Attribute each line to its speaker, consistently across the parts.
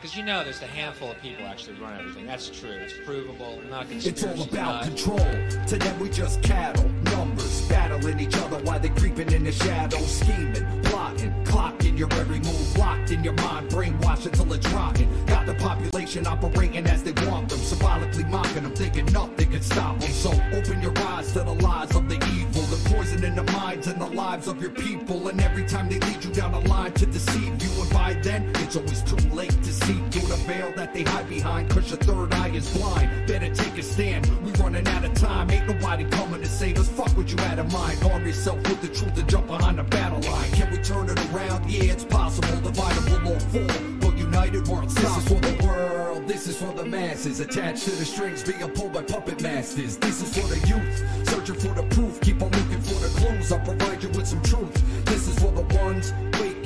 Speaker 1: Because you know there's a handful of people actually run everything. That's true. It's provable. Not conspiracy.
Speaker 2: It's all about
Speaker 1: not-
Speaker 2: control. To them, we just cattle, numbers, battling each other while they creeping in the shadows, scheming, plotting, clocking your every move, locked in your mind, brainwashed until it's rocking. Got the population operating as they want them, symbolically mocking them, thinking nothing can stop them. So open your eyes to the lies of the evil, the poison in the minds and the lives of your people. And every time they lead you down a line to deceive you, and by then it's always too late to see through the veil that they hide behind. Cause your third eye is blind. Better take a stand. We running out of time. Ain't nobody coming to save us. Fuck what you had in mind. Arm yourself with the truth and jump behind the battle line. Can we turn it around? Yeah, it's possible. Divided we'll all fall. But united we're unstoppable. This is for the world. This is for the masses. Attached to the strings being pulled by puppet masters. This is for the youth. Searching for the proof. Keep on looking for the clues. I'll provide you with some truth. This is for the ones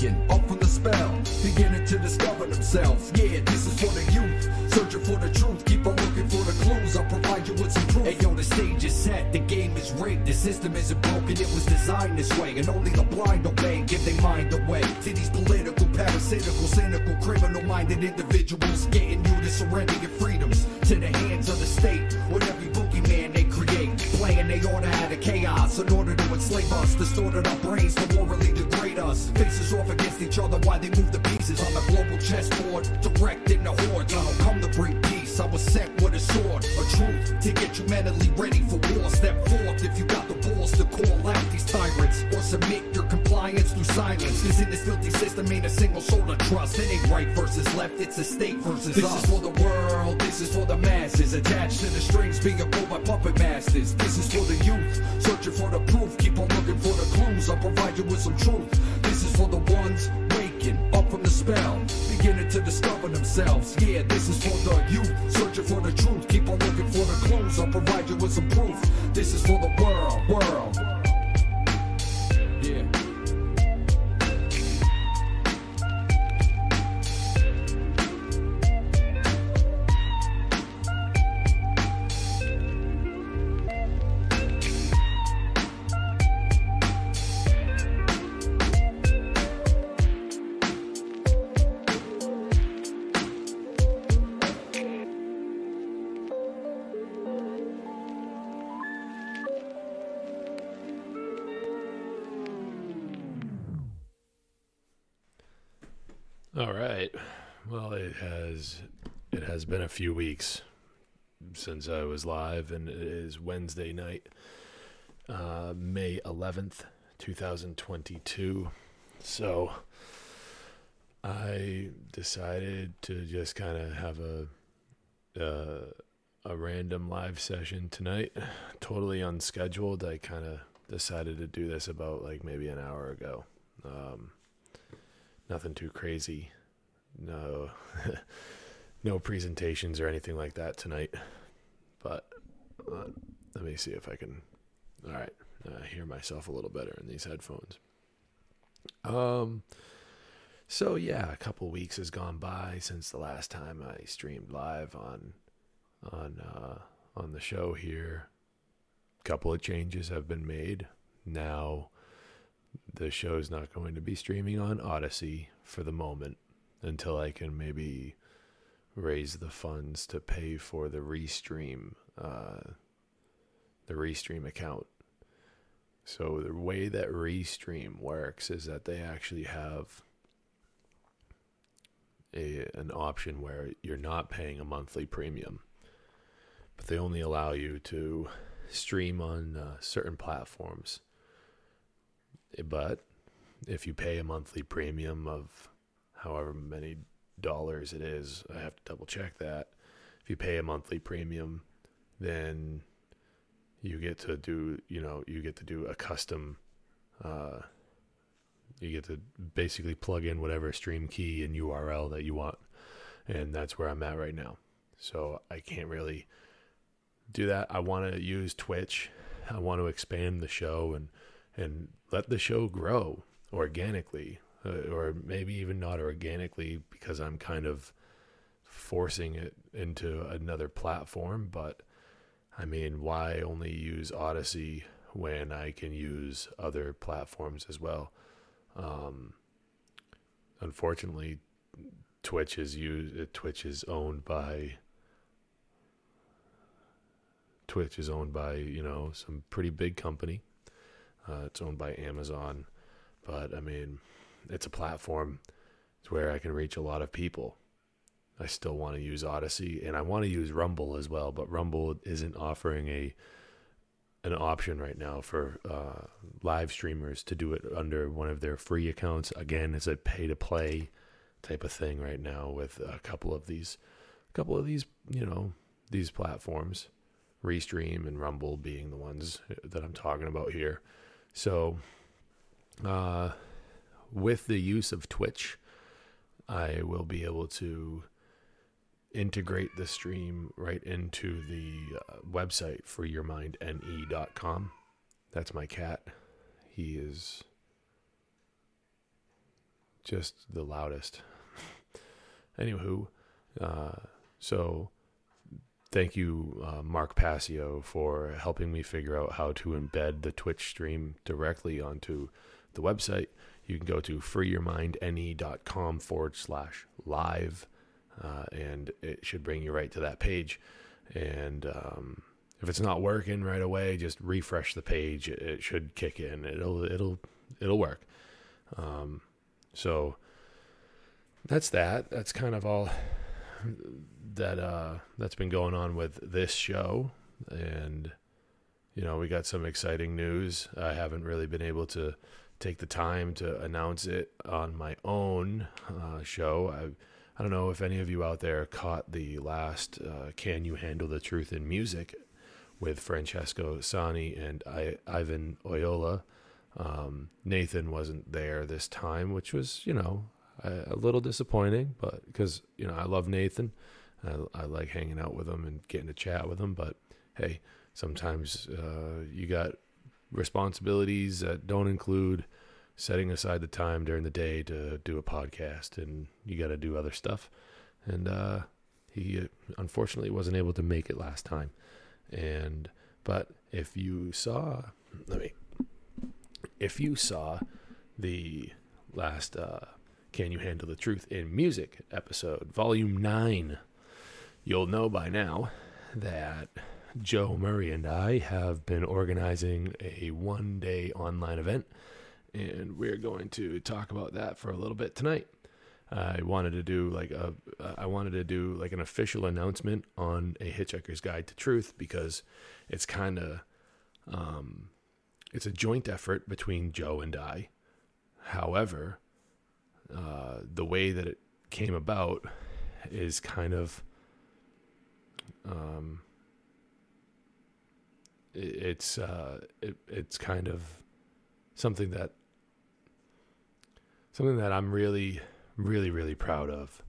Speaker 2: waking up from the spell. Beginning to discover themselves. Yeah, this is for the youth. Searching for the truth. Keep on looking for the clues. I'll provide you with some proof. Hey, yo, the stage is set. The game is rigged. The system isn't broken. It was designed this way. And only the blind obey. Give their mind away to these political, parasitical, cynical, criminal minded individuals. Getting you to surrender your freedoms to the hands of the state. With every boogeyman. Playing they order out of chaos in order to enslave us. Distorted our brains to morally degrade us. Faces off against each other while they move the pieces on the global chessboard. Directing the hordes. Come to bring peace. I was sent with a sword, a truth to get you mentally ready for war. Step forth if you got the balls to call out these tyrants or submit your compliance through silence. Cause in this filthy system ain't a single soul to trust. It ain't right versus left, it's a state versus this us. This is for the world, this is for the masses. Attached to the strings being pulled by puppet masters. This is for the youth, searching for the proof. Keep on looking for the clues, I'll provide you with some truth. This is for the ones waking up from the spell, beginning to discover themselves. Yeah, this is for the youth, searching for the truth. Keep on looking for the clues, I'll provide you with some proof. This is for the world, world.
Speaker 3: It has it has been a few weeks since I was live, and it is Wednesday night, uh, May eleventh, two thousand twenty-two. So I decided to just kind of have a uh, a random live session tonight, totally unscheduled. I kind of decided to do this about like maybe an hour ago. Um, nothing too crazy. No, no presentations or anything like that tonight. But uh, let me see if I can. All right, uh, hear myself a little better in these headphones. Um. So yeah, a couple weeks has gone by since the last time I streamed live on on uh, on the show here. A couple of changes have been made. Now the show's not going to be streaming on Odysee for the moment until I can maybe raise the funds to pay for the restream uh, the restream account. So the way that restream works is that they actually have a an option where you're not paying a monthly premium, but they only allow you to stream on uh, certain platforms. But if you pay a monthly premium of however many dollars it is, I have to double check that. If you pay a monthly premium, then you get to do, you know, you get to do a custom uh, you get to basically plug in whatever stream key and URL that you want. And that's where I'm at right now. So I can't really do that. I want to use Twitch. I want to expand the show and and let the show grow organically or maybe even not organically because I'm kind of forcing it into another platform, but I mean, why only use Odysee when I can use other platforms as well? Um, unfortunately, Twitch is used. Twitch is owned by. Twitch is owned by you know some pretty big company. Uh, it's owned by Amazon, but I mean, it's a platform. It's where I can reach a lot of people. I still want to use Odysee and I want to use Rumble as well, but Rumble isn't offering a an option right now for uh, live streamers to do it under one of their free accounts. Again, it's a pay to play type of thing right now with a couple of these, a couple of these, you know, these platforms, Restream and Rumble being the ones that I'm talking about here. So, uh, with the use of Twitch, I will be able to integrate the stream right into the uh, website freeyourmindne.com. That's my cat. He is just the loudest. Anywho, uh, so thank you, uh, Mark Passio, for helping me figure out how to embed the Twitch stream directly onto the website. You can go to freeyourmindne.com forward slash live uh, and it should bring you right to that page. And um, if it's not working right away, just refresh the page. It, should kick in. It'll it'll it'll work. Um, so that's that. That's kind of all that uh, that's been going on with this show, and you know we got some exciting news. I haven't really been able to take the time to announce it on my own uh, show. I I don't know if any of you out there caught the last uh, "Can You Handle the Truth in Music" with Francesco Sani and I, Ivan Oyola. Um, Nathan wasn't there this time, which was you know a, a little disappointing, but because you know I love Nathan, I, I, like hanging out with him and getting to chat with him. But hey, sometimes uh, you got responsibilities that don't include setting aside the time during the day to do a podcast and you got to do other stuff. And uh, he unfortunately wasn't able to make it last time. And but if you saw, let me, if you saw the last uh, "Can You Handle the Truth in Music" episode, Volume Nine, you'll know by now that Joe Murray and I have been organizing a one-day online event and we're going to talk about that for a little bit tonight. I wanted to do like a uh, wanted to do like an official announcement on a Hitchhiker's Guide to Truth because it's kind of um, it's a joint effort between Joe and I. However, uh, the way that it came about is kind of um, it's uh, it, it's kind of something that something that I'm really, really, really proud of.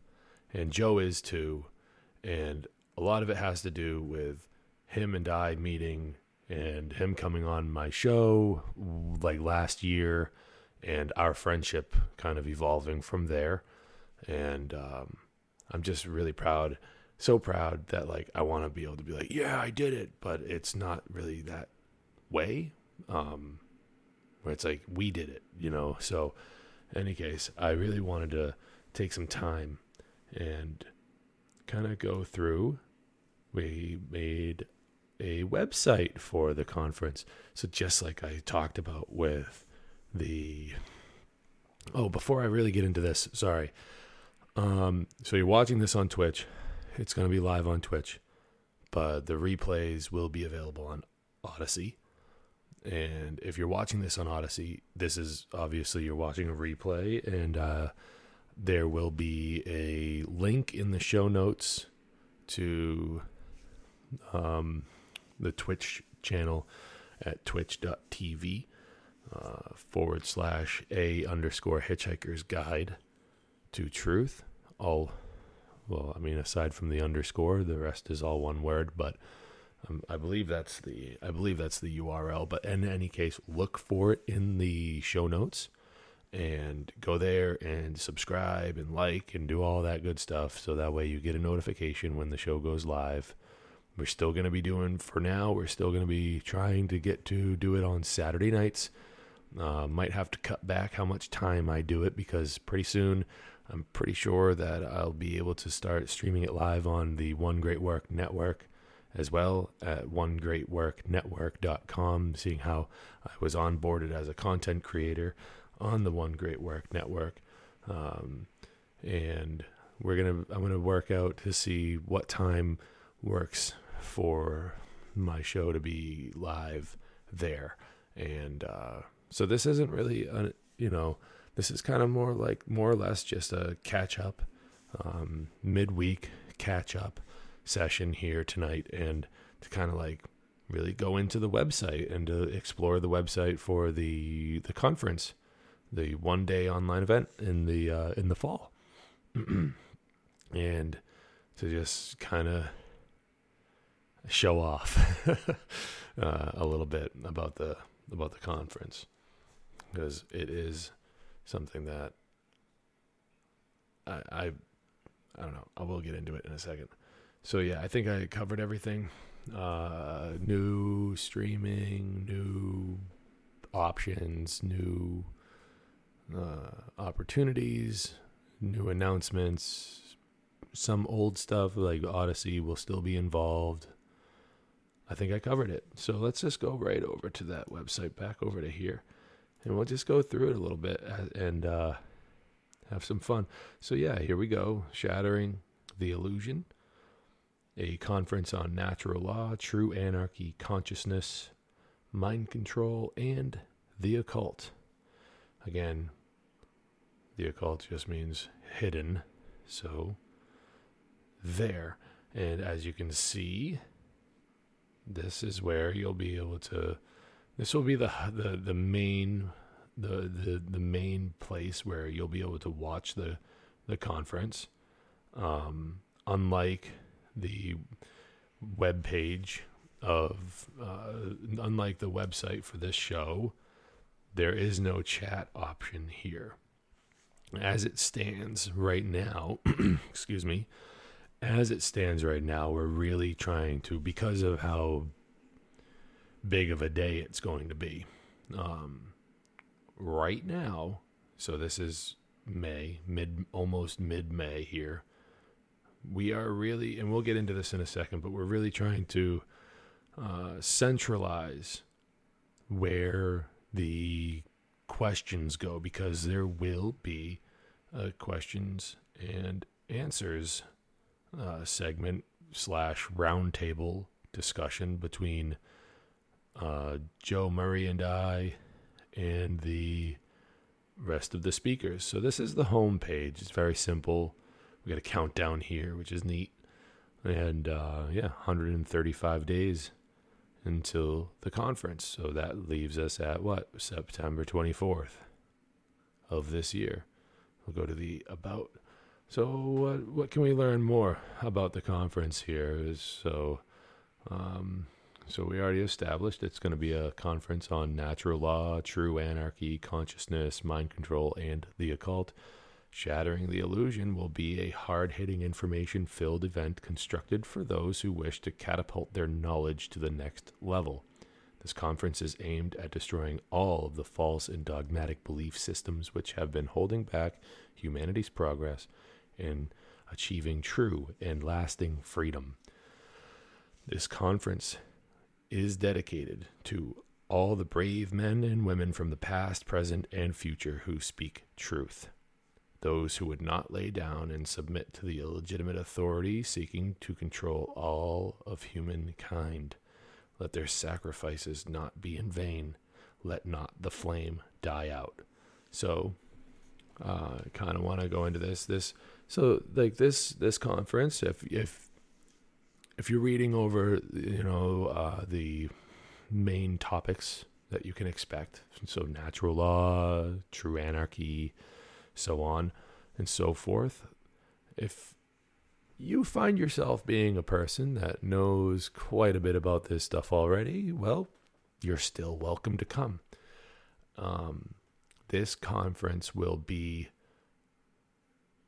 Speaker 3: And Joe is too. And a lot of it has to do with him and I meeting and him coming on my show like last year and our friendship kind of evolving from there. And um, I'm just really proud, so proud that like I want to be able to be like, yeah, I did it, but it's not really that way. Um, where it's like we did it, you know. So any case, I really wanted to take some time and kind of go through. We made a website for the conference. So just like I talked about with the Oh, before I really get into this, sorry. Um, so you're watching this on Twitch. It's going to be live on Twitch, but the replays will be available on Odysee. And if you're watching this on Odysee, this is obviously you're watching a replay, and uh, there will be a link in the show notes to um, the Twitch channel at twitch.tv uh, forward slash a underscore hitchhiker's guide to truth. All, well, I mean, aside from the underscore, the rest is all one word, but um, I believe that's the I believe that's the URL. But in any case, look for it in the show notes and go there and subscribe and like and do all that good stuff. So that way you get a notification when the show goes live. we're still going to be doing for now. We're still going to be trying to get to do it on Saturday nights. Uh, might have to cut back how much time I do it because pretty soon I'm pretty sure that I'll be able to start streaming it live on the One Great Work Network as well at onegreatworknetwork.com, seeing how I was onboarded as a content creator on the One Great Work Network. Um, and we're gonna I'm gonna work out to see what time works for my show to be live there. And uh, so this isn't really, a, you know, this is kind of more like more or less just a catch up, um, midweek catch up session here tonight, and to kind of like really go into the website and to explore the website for the the conference, the one day online event in the uh, in the fall, and to just kind of show off uh, a little bit about the about the conference. Because it is something that I, I I don't know. I will get into it in a second. So yeah, I think I covered everything. Uh, new streaming, new options, new uh, opportunities, new announcements. Some old stuff like Odysee will still be involved. I think I covered it. So let's just go right over to that website, back over to here, and we'll just go through it a little bit and uh, have some fun. So, yeah, here we go Shattering the Illusion, a conference on natural law, true anarchy, consciousness, mind control, and the occult. Again, the occult just means hidden. So, there. And as you can see, this is where you'll be able to this will be the the the main the the the main place where you'll be able to watch the the conference. Um unlike the web page of uh, unlike the website for this show there is no chat option here. As it stands right now excuse me as it stands right now, we're really trying to, because of how big of a day it's going to be. Um, right now, so this is May, mid, almost mid May here. We are really, and we'll get into this in a second, but we're really trying to uh, centralize where the questions go because there will be uh, questions and answers uh, segment slash roundtable discussion between uh, Joe Murray and I and the rest of the speakers. So this is the home page. It's very simple. We got a countdown here, which is neat. And uh, yeah, 135 days until the conference. So that leaves us at what? September 24th of this year. We'll go to the about so, what what can we learn more about the conference here? Is so, um, so we already established it's going to be a conference on natural law, true anarchy, consciousness, mind control, and the occult. Shattering the Illusion will be a hard hitting information filled event constructed for those who wish to catapult their knowledge to the next level. This conference is aimed at destroying all of the false and dogmatic belief systems which have been holding back humanity's progress in achieving true and lasting freedom. This conference is dedicated to all the brave men and women from the past, present, and future who speak truth. Those who would not lay down and submit to the illegitimate authority seeking to control all of humankind. Let their sacrifices not be in vain. Let not the flame die out. So, uh, kind of want to go into this. This so like this this conference, if if if you're reading over, you know, uh, the main topics that you can expect, so natural law, true anarchy, so on and so forth. If you find yourself being a person that knows quite a bit about this stuff already, well, you're still welcome to come. Um, this conference will be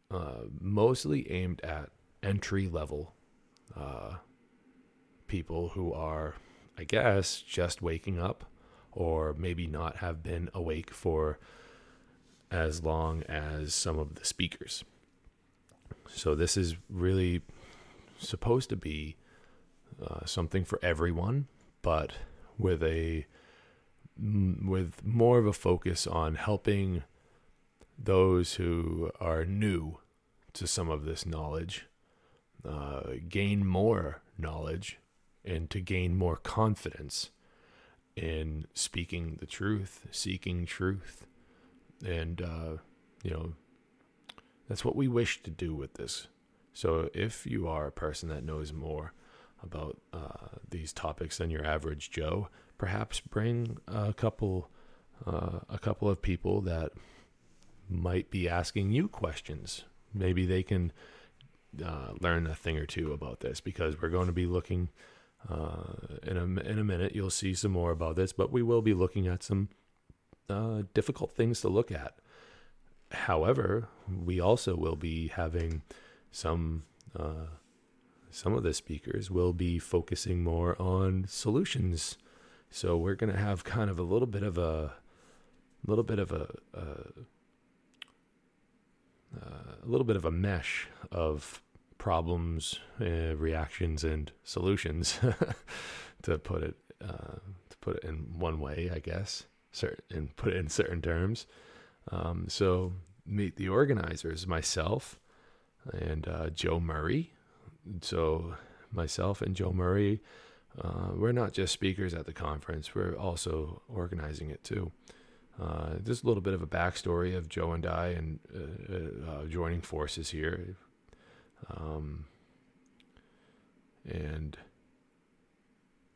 Speaker 3: uh, mostly aimed at entry level uh, people who are, I guess, just waking up or maybe not have been awake for as long as some of the speakers. So this is really supposed to be uh, something for everyone, but with a with more of a focus on helping those who are new to some of this knowledge uh, gain more knowledge and to gain more confidence in speaking the truth, seeking truth, and uh, you know that's what we wish to do with this. So if you are a person that knows more about uh, these topics than your average Joe, perhaps bring a couple uh, a couple of people that might be asking you questions. Maybe they can uh, learn a thing or two about this because we're going to be looking uh, in a in a minute. You'll see some more about this, but we will be looking at some uh, difficult things to look at. However, we also will be having some uh, some of the speakers will be focusing more on solutions. So we're going to have kind of a little bit of a little bit of a, a, a little bit of a mesh of problems, uh, reactions, and solutions, to put it uh, to put it in one way, I guess, certain and put it in certain terms. Um, so meet the organizers, myself and uh, Joe Murray. So myself and Joe Murray, uh, we're not just speakers at the conference; we're also organizing it too. Uh, just a little bit of a backstory of Joe and I and uh, uh, joining forces here. Um, and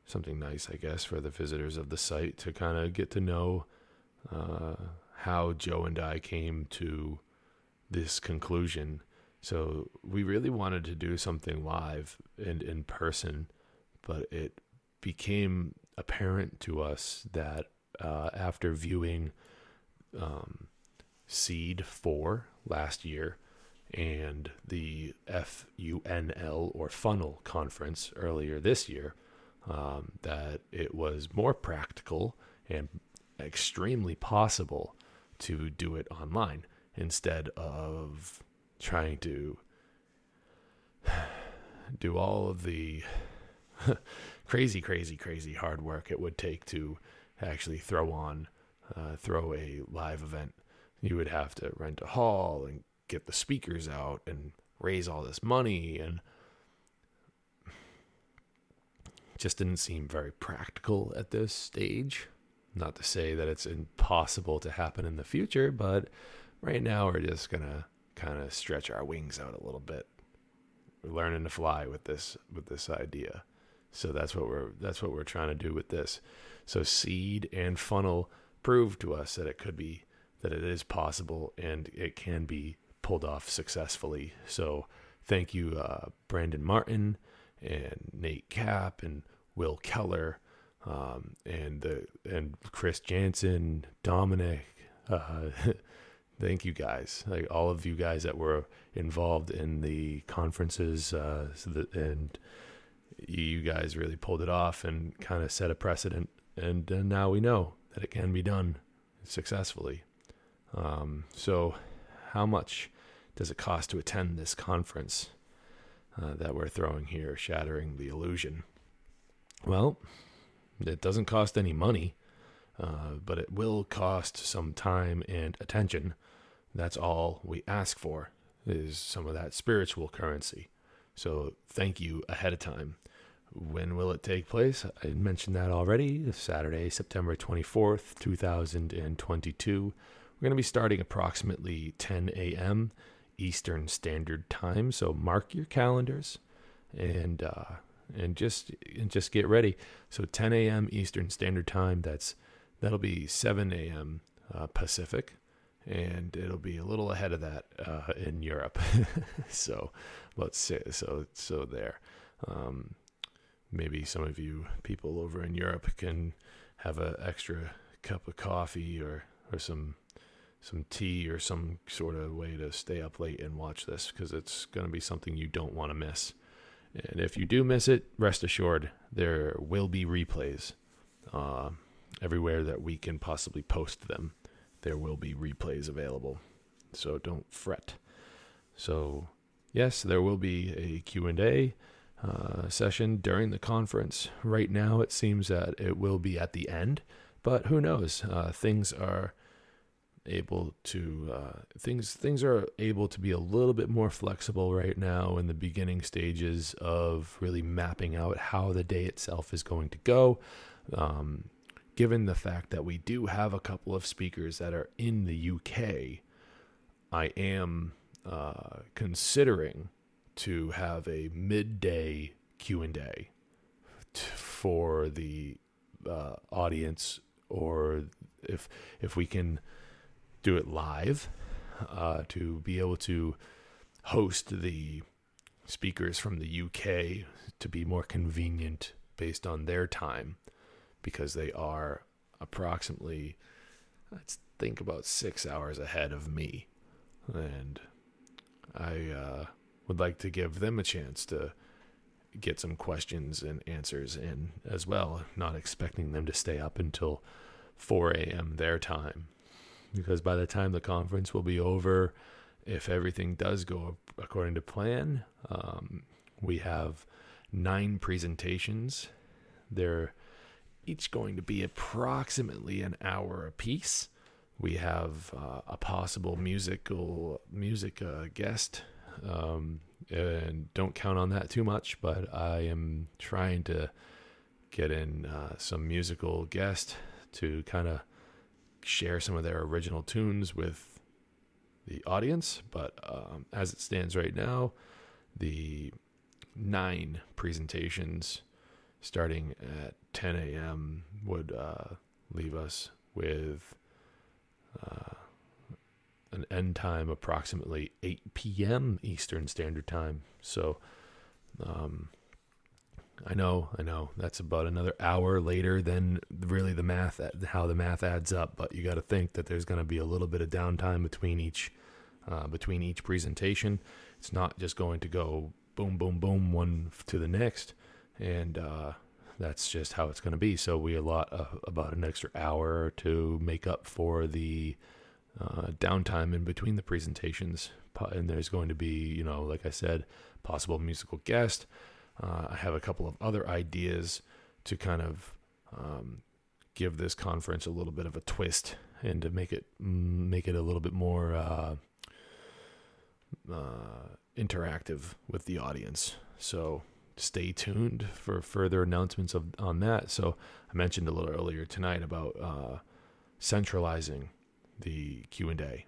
Speaker 3: something nice, I guess, for the visitors of the site to kind of get to know uh, how Joe and I came to this conclusion. So we really wanted to do something live and in person, but it became apparent to us that uh, after viewing um, Seed 4 last year and the FUNL or Funnel conference earlier this year, um, that it was more practical and extremely possible to do it online instead of trying to do all of the crazy, crazy, crazy hard work it would take to actually throw on, uh, throw a live event. You would have to rent a hall and get the speakers out and raise all this money and just didn't seem very practical at this stage. Not to say that it's impossible to happen in the future, but right now we're just going to kind of stretch our wings out a little bit. We're learning to fly with this with this idea. So that's what we're that's what we're trying to do with this. So seed and funnel prove to us that it could be that it is possible and it can be pulled off successfully. So thank you, uh, Brandon Martin and Nate Cap and Will Keller um, and the and Chris Jansen, Dominic. Uh, thank you guys, like all of you guys that were involved in the conferences, uh, so that, and you guys really pulled it off and kind of set a precedent. And, and now we know that it can be done successfully. Um, so, how much does it cost to attend this conference uh, that we're throwing here, shattering the illusion? Well, it doesn't cost any money, uh, but it will cost some time and attention. That's all we ask for is some of that spiritual currency. So thank you ahead of time. When will it take place? I mentioned that already. Saturday, September 24th, 2022. We're going to be starting approximately 10 a.m. Eastern Standard Time. So mark your calendars and uh, and just and just get ready. So 10 a.m. Eastern Standard Time. That's that'll be 7 a.m. Uh, Pacific, and it'll be a little ahead of that uh, in Europe. so let's say so so there. Um, maybe some of you people over in Europe can have an extra cup of coffee or or some some tea or some sort of way to stay up late and watch this because it's going to be something you don't want to miss And if you do miss it, rest assured there will be replays uh, everywhere that we can possibly post them. There will be replays available, so don't fret. So yes, there will be a Q and A uh, session during the conference. Right now, it seems that it will be at the end, but who knows? Uh, things are able to uh, things things are able to be a little bit more flexible right now in the beginning stages of really mapping out how the day itself is going to go. Um, given the fact that we do have a couple of speakers that are in the UK, I am uh, considering to have a midday Q and A for the uh, audience, or if if we can do it live, uh, to be able to host the speakers from the UK to be more convenient based on their time because they are approximately, let's think about six hours ahead of me. And I uh, would like to give them a chance to get some questions and answers in as well, not expecting them to stay up until 4 a.m. their time because by the time the conference will be over, if everything does go according to plan, um, we have nine presentations. They're each going to be approximately an hour apiece. We have uh, a possible musical music uh, guest, um, and don't count on that too much. But I am trying to get in uh, some musical guest to kind of share some of their original tunes with the audience. But um, as it stands right now, the nine presentations starting at 10 a.m. would uh, leave us with uh, an end time approximately 8 p.m. Eastern Standard Time. So, um, I know, I know. That's about another hour later than really the math, how the math adds up. But you got to think that there's going to be a little bit of downtime between each, uh, between each presentation. It's not just going to go boom, boom, boom, one to the next, and uh, that's just how it's going to be. So we allot uh, about an extra hour to make up for the uh, downtime in between the presentations. And there's going to be, you know, like I said, possible musical guest. Uh, I have a couple of other ideas to kind of um, give this conference a little bit of a twist and to make it make it a little bit more uh, uh, interactive with the audience. So stay tuned for further announcements of on that. So I mentioned a little earlier tonight about uh, centralizing the Q and A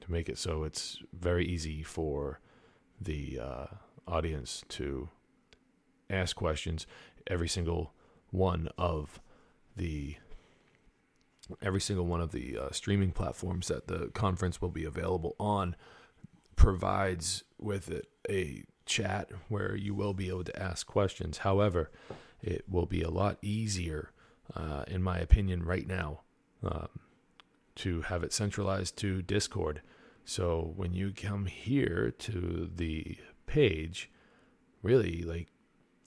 Speaker 3: to make it so it's very easy for the uh, audience to ask questions. Every single one of the every single one of the uh, streaming platforms that the conference will be available on provides with it a chat where you will be able to ask questions. However, it will be a lot easier, uh, in my opinion, right now, um, to have it centralized to Discord. So when you come here to the page, really like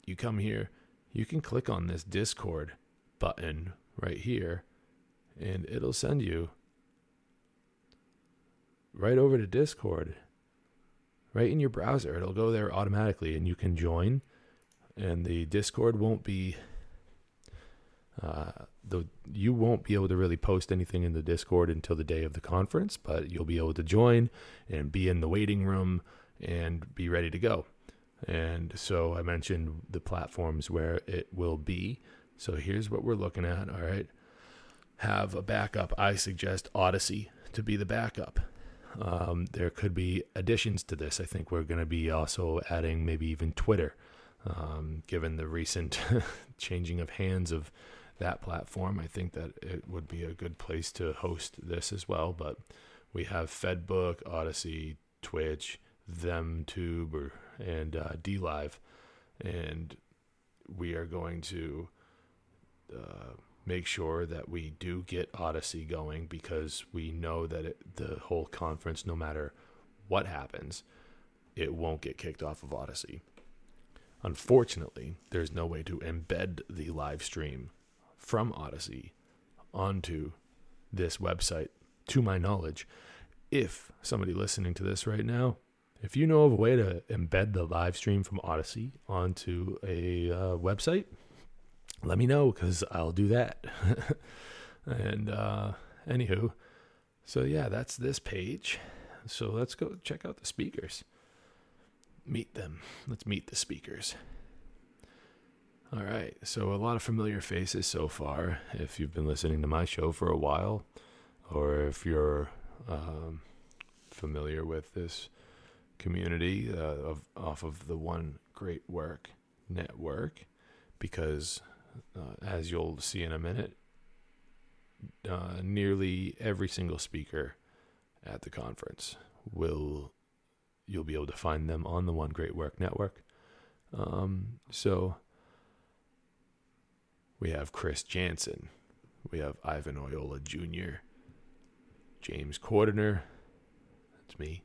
Speaker 3: you come here, you can click on this Discord button right here, and it'll send you right over to Discord, right in your browser. It'll go there automatically, and you can join. And the Discord won't be uh, the you won't be able to really post anything in the Discord until the day of the conference, but you'll be able to join and be in the waiting room and be ready to go. And so I mentioned the platforms where it will be. So here's what we're looking at. All right. Have a backup. I suggest Odysee to be the backup. Um, there could be additions to this. I think we're going to be also adding maybe even Twitter, um, given the recent changing of hands of that platform. I think that it would be a good place to host this as well. But we have Fedbook, Odysee, Twitch, ThemTube, or and uh, DLive, and we are going to uh, make sure that we do get Odysee going because we know that it, the whole conference, no matter what happens, it won't get kicked off of Odysee. Unfortunately, there's no way to embed the live stream from Odysee onto this website, to my knowledge. If somebody listening to this right now, if you know of a way to embed the live stream from Odysee onto a uh, website, let me know because I'll do that. and uh, anywho, so yeah, that's this page. So let's go check out the speakers. Meet them. Let's meet the speakers. All right. So a lot of familiar faces so far. If you've been listening to my show for a while, or if you're um, familiar with this community uh, of off of the One Great Work Network, because uh, as you'll see in a minute, uh, nearly every single speaker at the conference will you'll be able to find them on the One Great Work Network. Um, so we have Chris Jansen, we have Ivan Oyola Jr., James Cordiner, that's me,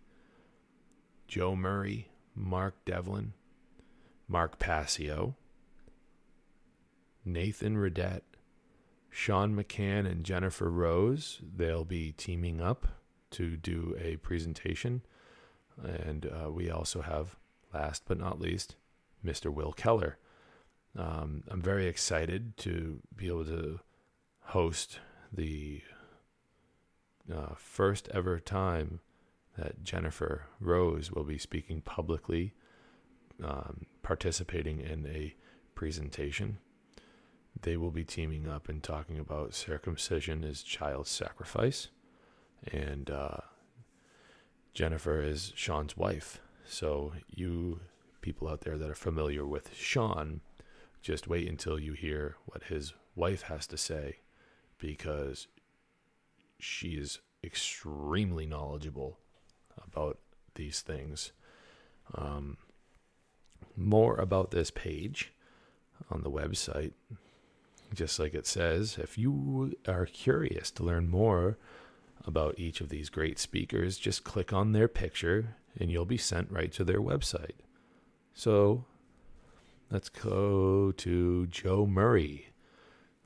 Speaker 3: Joe Murray, Mark Devlin, Mark Passio, Nathan Redette, Sean McCann, and Jennifer Rose. They'll be teaming up to do a presentation. And uh, we also have, last but not least, Mr. Will Keller. Um, I'm very excited to be able to host the uh, first ever time that Jennifer Rose will be speaking publicly, um, participating in a presentation. They will be teaming up and talking about circumcision as child sacrifice. And uh, Jennifer is Sean's wife. So, you people out there that are familiar with Sean, just wait until you hear what his wife has to say because she is extremely knowledgeable about these things. Um, more about this page on the website, just like it says. If you are curious to learn more about each of these great speakers, just click on their picture and you'll be sent right to their website. So let's go to Joe Murray.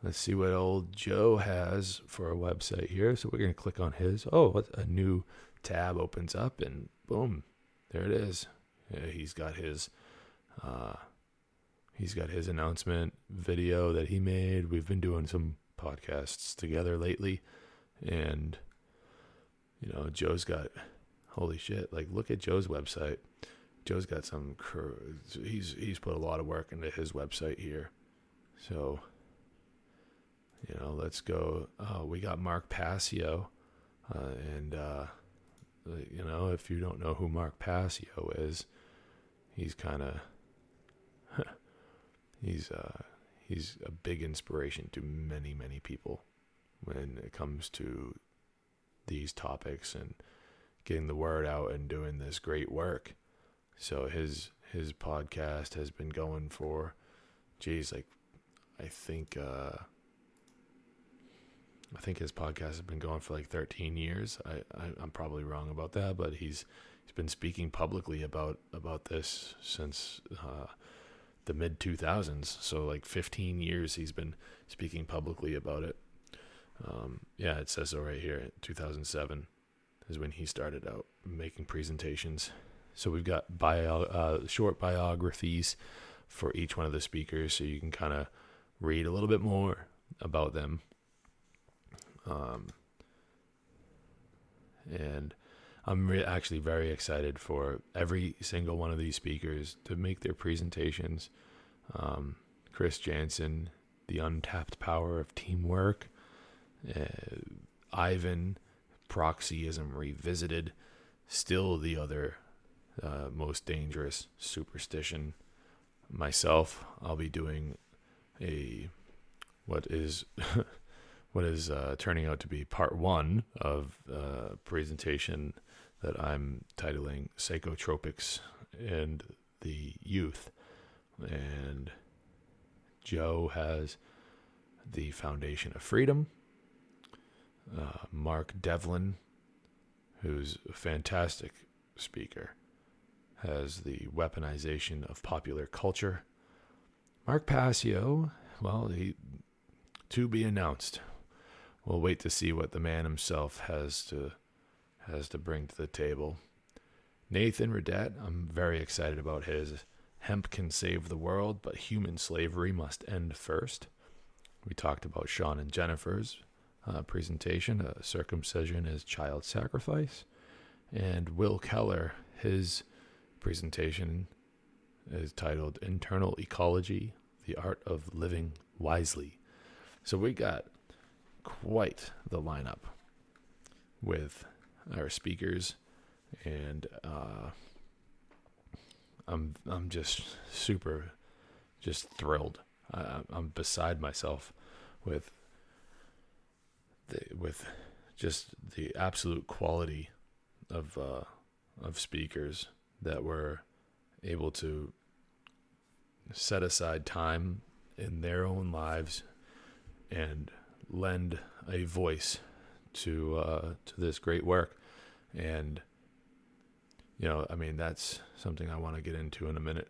Speaker 3: Let's see what old Joe has for a website here. So we're going to click on his. Oh, a new tab opens up and boom, there it is. Yeah, he's got his uh, he's got his announcement video that he made. We've been doing some podcasts together lately and you know, Joe's got holy shit, like look at Joe's website. Joe's got some he's he's put a lot of work into his website here. So you know, let's go. Oh, we got Mark Passio, uh, and uh, you know, if you don't know who Mark Passio is, he's kind of he's uh, he's a big inspiration to many many people when it comes to these topics and getting the word out and doing this great work. So his his podcast has been going for, geez, like I think uh, I think his podcast has been going for like 13 years. I, I am probably wrong about that, but he's he's been speaking publicly about about this since uh, the mid 2000s. So like 15 years he's been speaking publicly about it. Um, yeah, it says so right here. 2007 is when he started out making presentations. So we've got bio uh, short biographies for each one of the speakers, so you can kind of read a little bit more about them um, and I'm re- actually very excited for every single one of these speakers to make their presentations. Um, Chris Jansen, The Untapped Power of Teamwork, uh, Ivan, Proxyism Revisited, still the other uh, most dangerous superstition. Myself, I'll be doing a what is what is uh, turning out to be part one of a presentation that I'm titling Psychotropics and the Youth. And Joe has the Foundation of Freedom. Uh, Mark Devlin, who's a fantastic speaker, as the weaponization of popular culture. Mark Passio, well, he to be announced. We'll wait to see what the man himself has to has to bring to the table. Nathan Radet, I'm very excited about his Hemp can save the world, but human slavery must end first. We talked about Sean and Jennifer's uh, presentation, uh, circumcision as child sacrifice, and Will Keller, his presentation is titled Internal Ecology The Art of Living Wisely. So we got quite the lineup with our speakers, and uh, I'm I'm just super, just thrilled. I, I'm beside myself with the, with just the absolute quality of uh, of speakers that were able to set aside time in their own lives and lend a voice to uh, to this great work. And you know, I mean, that's something I want to get into in a minute,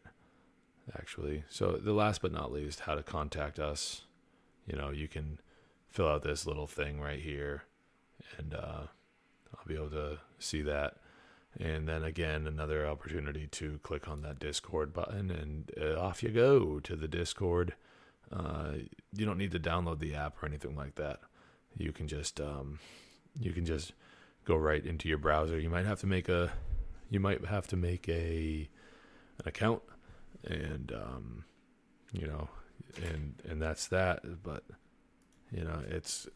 Speaker 3: actually. So, the last but not least, how to contact us. You know, you can fill out this little thing right here, and uh, I'll be able to see that. And then again, another opportunity to click on that Discord button, and uh, off you go to the Discord. Uh, you don't need to download the app or anything like that. You can just um, you can just go right into your browser. You might have to make a you might have to make a an account, and um, you know, and and that's that. But you know, it's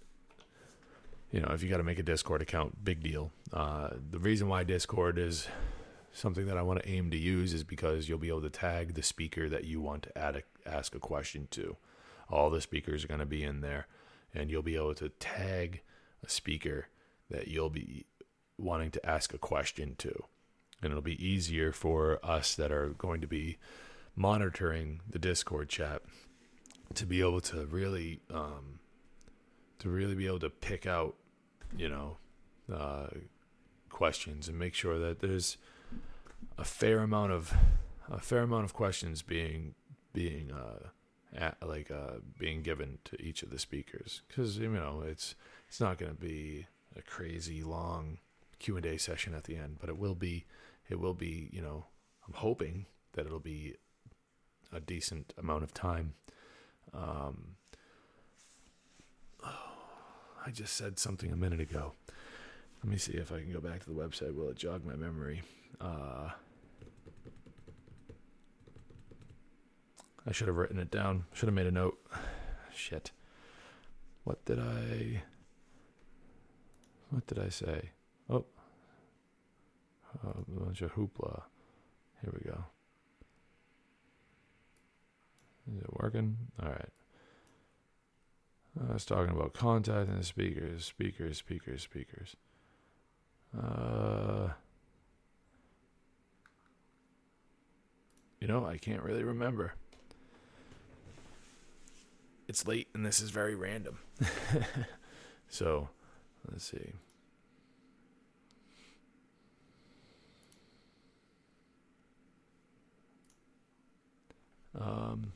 Speaker 3: you know, if you got to make a Discord account, big deal. Uh, the reason why Discord is something that I want to aim to use is because you'll be able to tag the speaker that you want to a, ask a question to. All the speakers are going to be in there, and you'll be able to tag a speaker that you'll be wanting to ask a question to. And it'll be easier for us that are going to be monitoring the Discord chat to be able to really um, to really be able to pick out, you know, uh, questions and make sure that there's a fair amount of a fair amount of questions being being uh, at, like uh, being given to each of the speakers because you know it's it's not going to be a crazy long Q and A session at the end, but it will be it will be you know I'm hoping that it'll be a decent amount of time. Um, I just said something a minute ago. Let me see if I can go back to the website. Will it jog my memory? Uh, I should have written it down. Should have made a note. Shit. What did I. What did I say? Oh. A bunch of hoopla. Here we go. Is it working? All right. I was talking about contacting the speakers, speakers, speakers, speakers. Uh, you know, I can't really remember. It's late and this is very random. so, let's see. Um,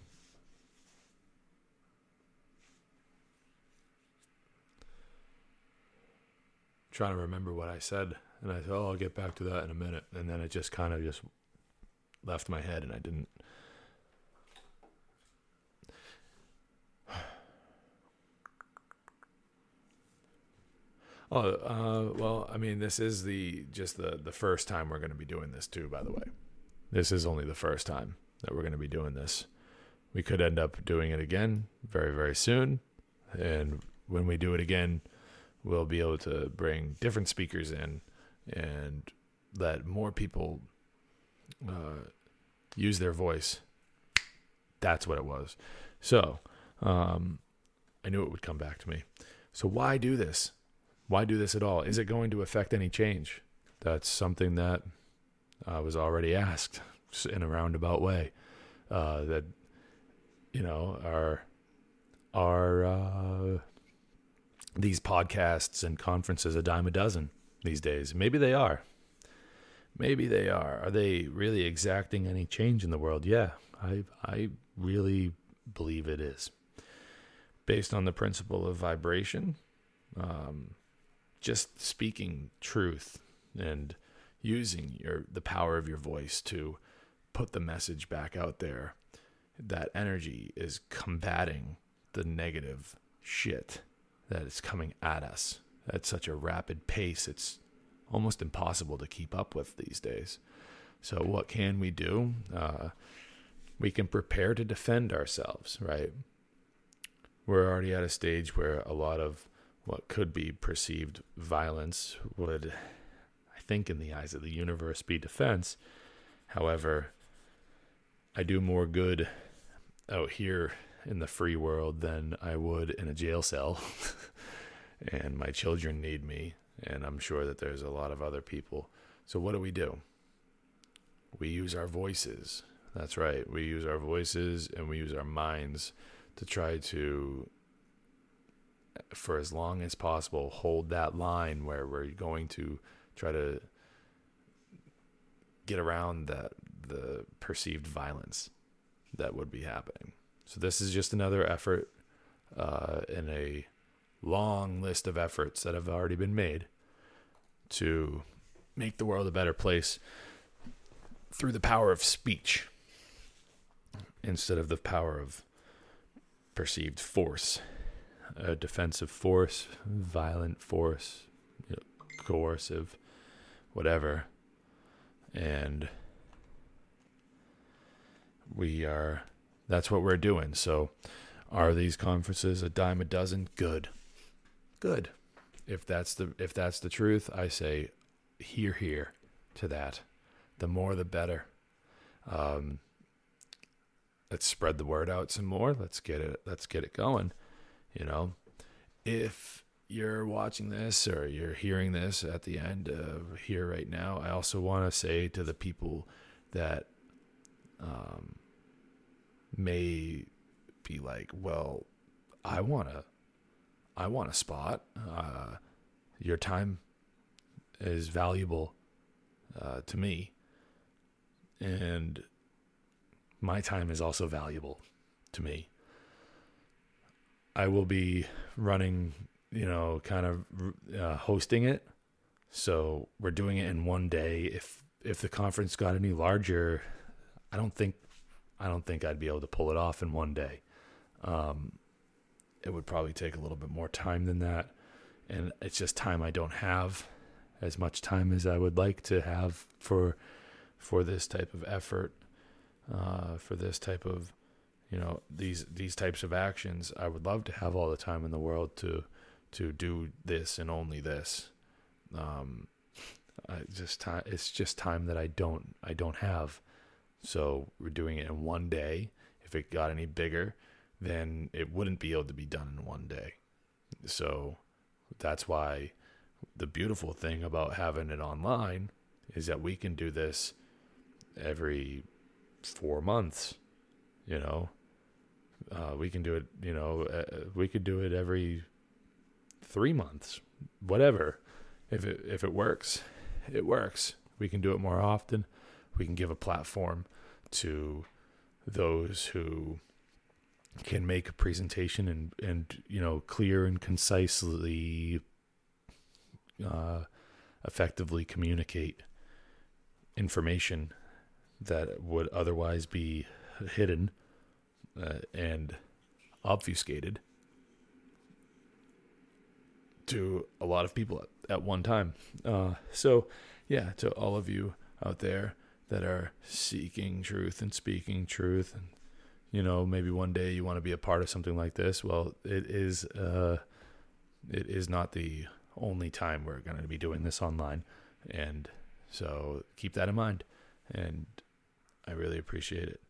Speaker 3: trying to remember what I said, and I said, "Oh, I'll get back to that in a minute," and then it just kind of just left my head, and I didn't. Oh, uh, well, I mean, this is the just the the first time we're going to be doing this too. By the way, this is only the first time that we're going to be doing this. We could end up doing it again very very soon, and when we do it again, we'll be able to bring different speakers in and let more people uh, use their voice. That's what it was. So um, I knew it would come back to me. So why do this? Why do this at all? Is it going to affect any change? That's something that I was already asked in a roundabout way. Uh, that you know our our uh, these podcasts and conferences a dime a dozen these days. Maybe they are. maybe they are. Are they really exacting any change in the world? Yeah, I I really believe it is. Based on the principle of vibration, um, just speaking truth and using your the power of your voice to put the message back out there that energy is combating the negative shit that is coming at us at such a rapid pace it's almost impossible to keep up with these days. So what can we do? Uh, we can prepare to defend ourselves right? We're already at a stage where a lot of what could be perceived violence would i think in the eyes of the universe be defense. However I do more good out here in the free world than I would in a jail cell. and my children need me, and I'm sure that there's a lot of other people. So, what do we do? We use our voices. That's right. We use our voices and we use our minds to try to, for as long as possible, hold that line where we're going to try to get around that the perceived violence that would be happening. So this is just another effort uh, in a long list of efforts that have already been made to make the world a better place through the power of speech instead of the power of perceived force, a defensive force, violent force, you know, coercive, whatever. And we are that's what we're doing. So are these conferences a dime a dozen? Good. Good. If that's the if that's the truth, I say hear hear to that. The more the better. Um let's spread the word out some more. Let's get it let's get it going. You know. If you're watching this or you're hearing this at the end of here right now, I also want to say to the people that um, may be like, well, I want to, I want a spot. Uh, your time is valuable uh, to me, and my time is also valuable to me. I will be running, you know, kind of uh, hosting it. So we're doing it in one day. If if the conference got any larger, I don't think I don't think I'd be able to pull it off in one day. Um, it would probably take a little bit more time than that, and it's just time I don't have as much time as I would like to have for for this type of effort, uh, for this type of you know these these types of actions. I would love to have all the time in the world to to do this and only this. Um, I just time it's just time that I don't I don't have so we're doing it in one day. If it got any bigger, then it wouldn't be able to be done in one day. So that's why the beautiful thing about having it online is that we can do this every four months. You know, uh, we can do it. You know, uh, we could do it every three months, whatever. If it if it works, it works. We can do it more often we can give a platform to those who can make a presentation and and you know clear and concisely uh, effectively communicate information that would otherwise be hidden uh, and obfuscated to a lot of people at, at one time. Uh, so, yeah, to all of you out there that are seeking truth and speaking truth and you know maybe one day you want to be a part of something like this. Well it is uh it is not the only time we're going to be doing this online. And so keep that in mind. And i really appreciate it.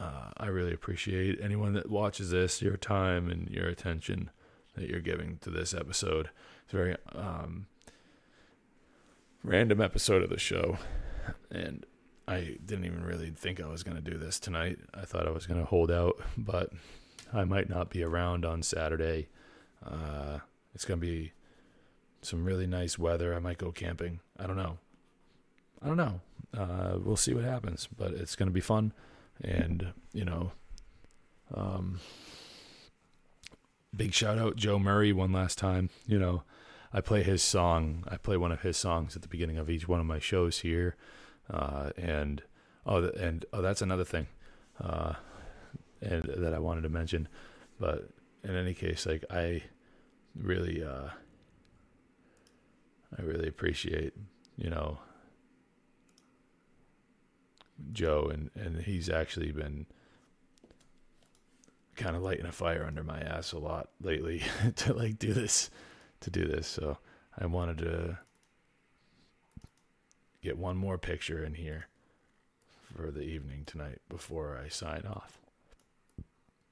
Speaker 3: Uh, i really appreciate anyone that watches this your time and your attention that you're giving to this episode. It's very um random episode of the show, and I didn't even really think I was going to do this tonight. I thought I was going to hold out, but I might not be around on Saturday. Uh, it's going to be some really nice weather. I might go camping. I don't know. I don't know. Uh, we'll see what happens, but it's going to be fun. And, you know, um, big shout out Joe Murray one last time. You know, I play his song. I play one of his songs at the beginning of each one of my shows here. Uh, and, oh, and, oh, that's another thing. Uh, and that I wanted to mention. But in any case, like I really, uh, I really appreciate, you know, Joe, and and he's actually been kind of lighting a fire under my ass a lot lately to like do this, to do this. So I wanted to get one more picture in here for the evening tonight before I sign off.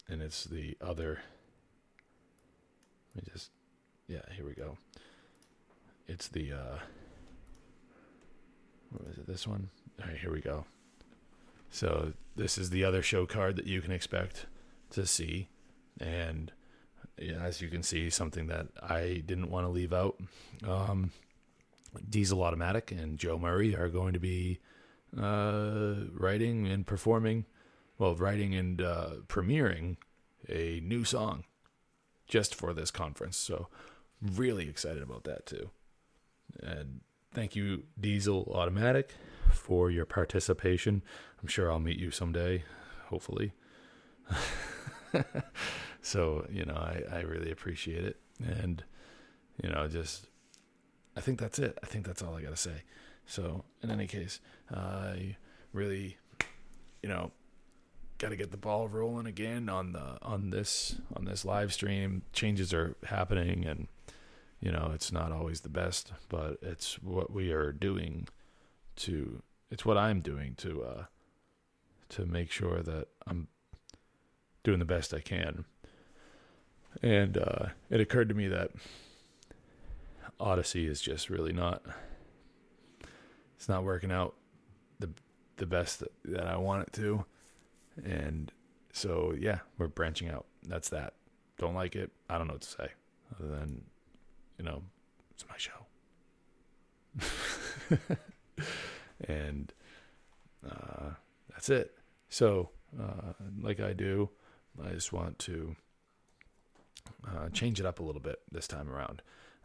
Speaker 3: And it's the other. Let me just, yeah, here we go. It's the, uh, what was it, this one? All right, here we go. So this is the other show card that you can expect to see. And as you can see, something that I didn't want to leave out. Um, Diesel Automatic and Joe Murray are going to be uh, writing and performing, well, writing and uh, premiering a new song just for this conference. So, really excited about that too. And thank you, Diesel Automatic, for your participation. I'm sure I'll meet you someday, hopefully. so, you know, I, I really appreciate it. And, you know, just, I think that's it. I think that's all I got to say. So, in any case, I really, you know, got to get the ball rolling again on the on this on this live stream. Changes are happening, and you know it's not always the best, but it's what we are doing to. It's what I'm doing to uh, to make sure that I'm doing the best I can. And uh, it occurred to me that Odysee is just really not. It's not working out the the best that, I want it to and so, yeah, we're branching out. That's that. Don't like it. I don't know what to say other than, you know, it's my show. and uh, that's it. So, uh, like I do, I just want to uh, change it up a little bit this time around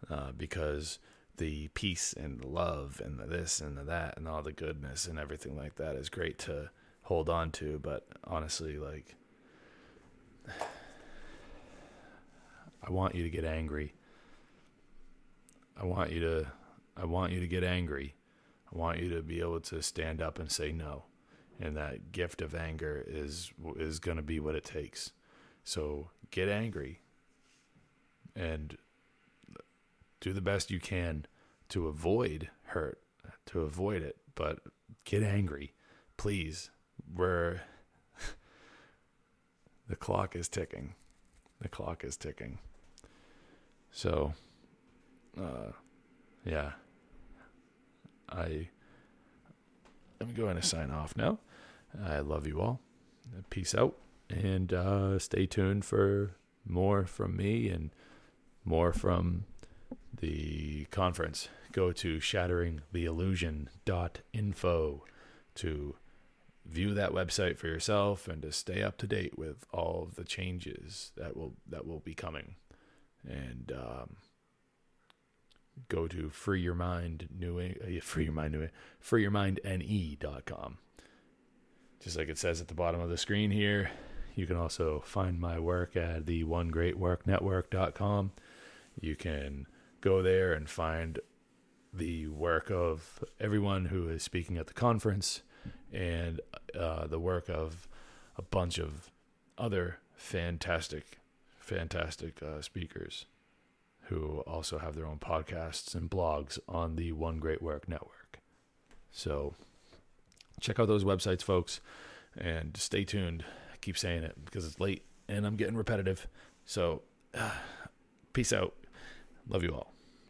Speaker 3: uh, because the peace and the love and the this and the that and all the goodness and everything like that is great to hold on to, but honestly, like, I want you to get angry. I want you to, I want you to get angry. I want you to be able to stand up and say no, and that gift of anger is is going to be what it takes. So get angry, and do the best you can to avoid hurt, to avoid it. But get angry, please where the clock is ticking. The clock is ticking. So, uh, yeah, I I'm going to sign off now. I love you all. Peace out, and uh, stay tuned for more from me and more from the conference. Go to shatteringtheillusion.info to view that website for yourself and to stay up to date with all of the changes that will that will be coming. And um, go to free your mind new uh, free your mind new free your mind ne.com just like it says at the bottom of the screen here you can also find my work at the one great work network.com you can go there and find the work of everyone who is speaking at the conference and uh, the work of a bunch of other fantastic, fantastic uh, speakers who also have their own podcasts and blogs on the One Great Work Network. So check out those websites, folks, and stay tuned. I keep saying it because it's late and I'm getting repetitive. So uh, peace out. Love you all.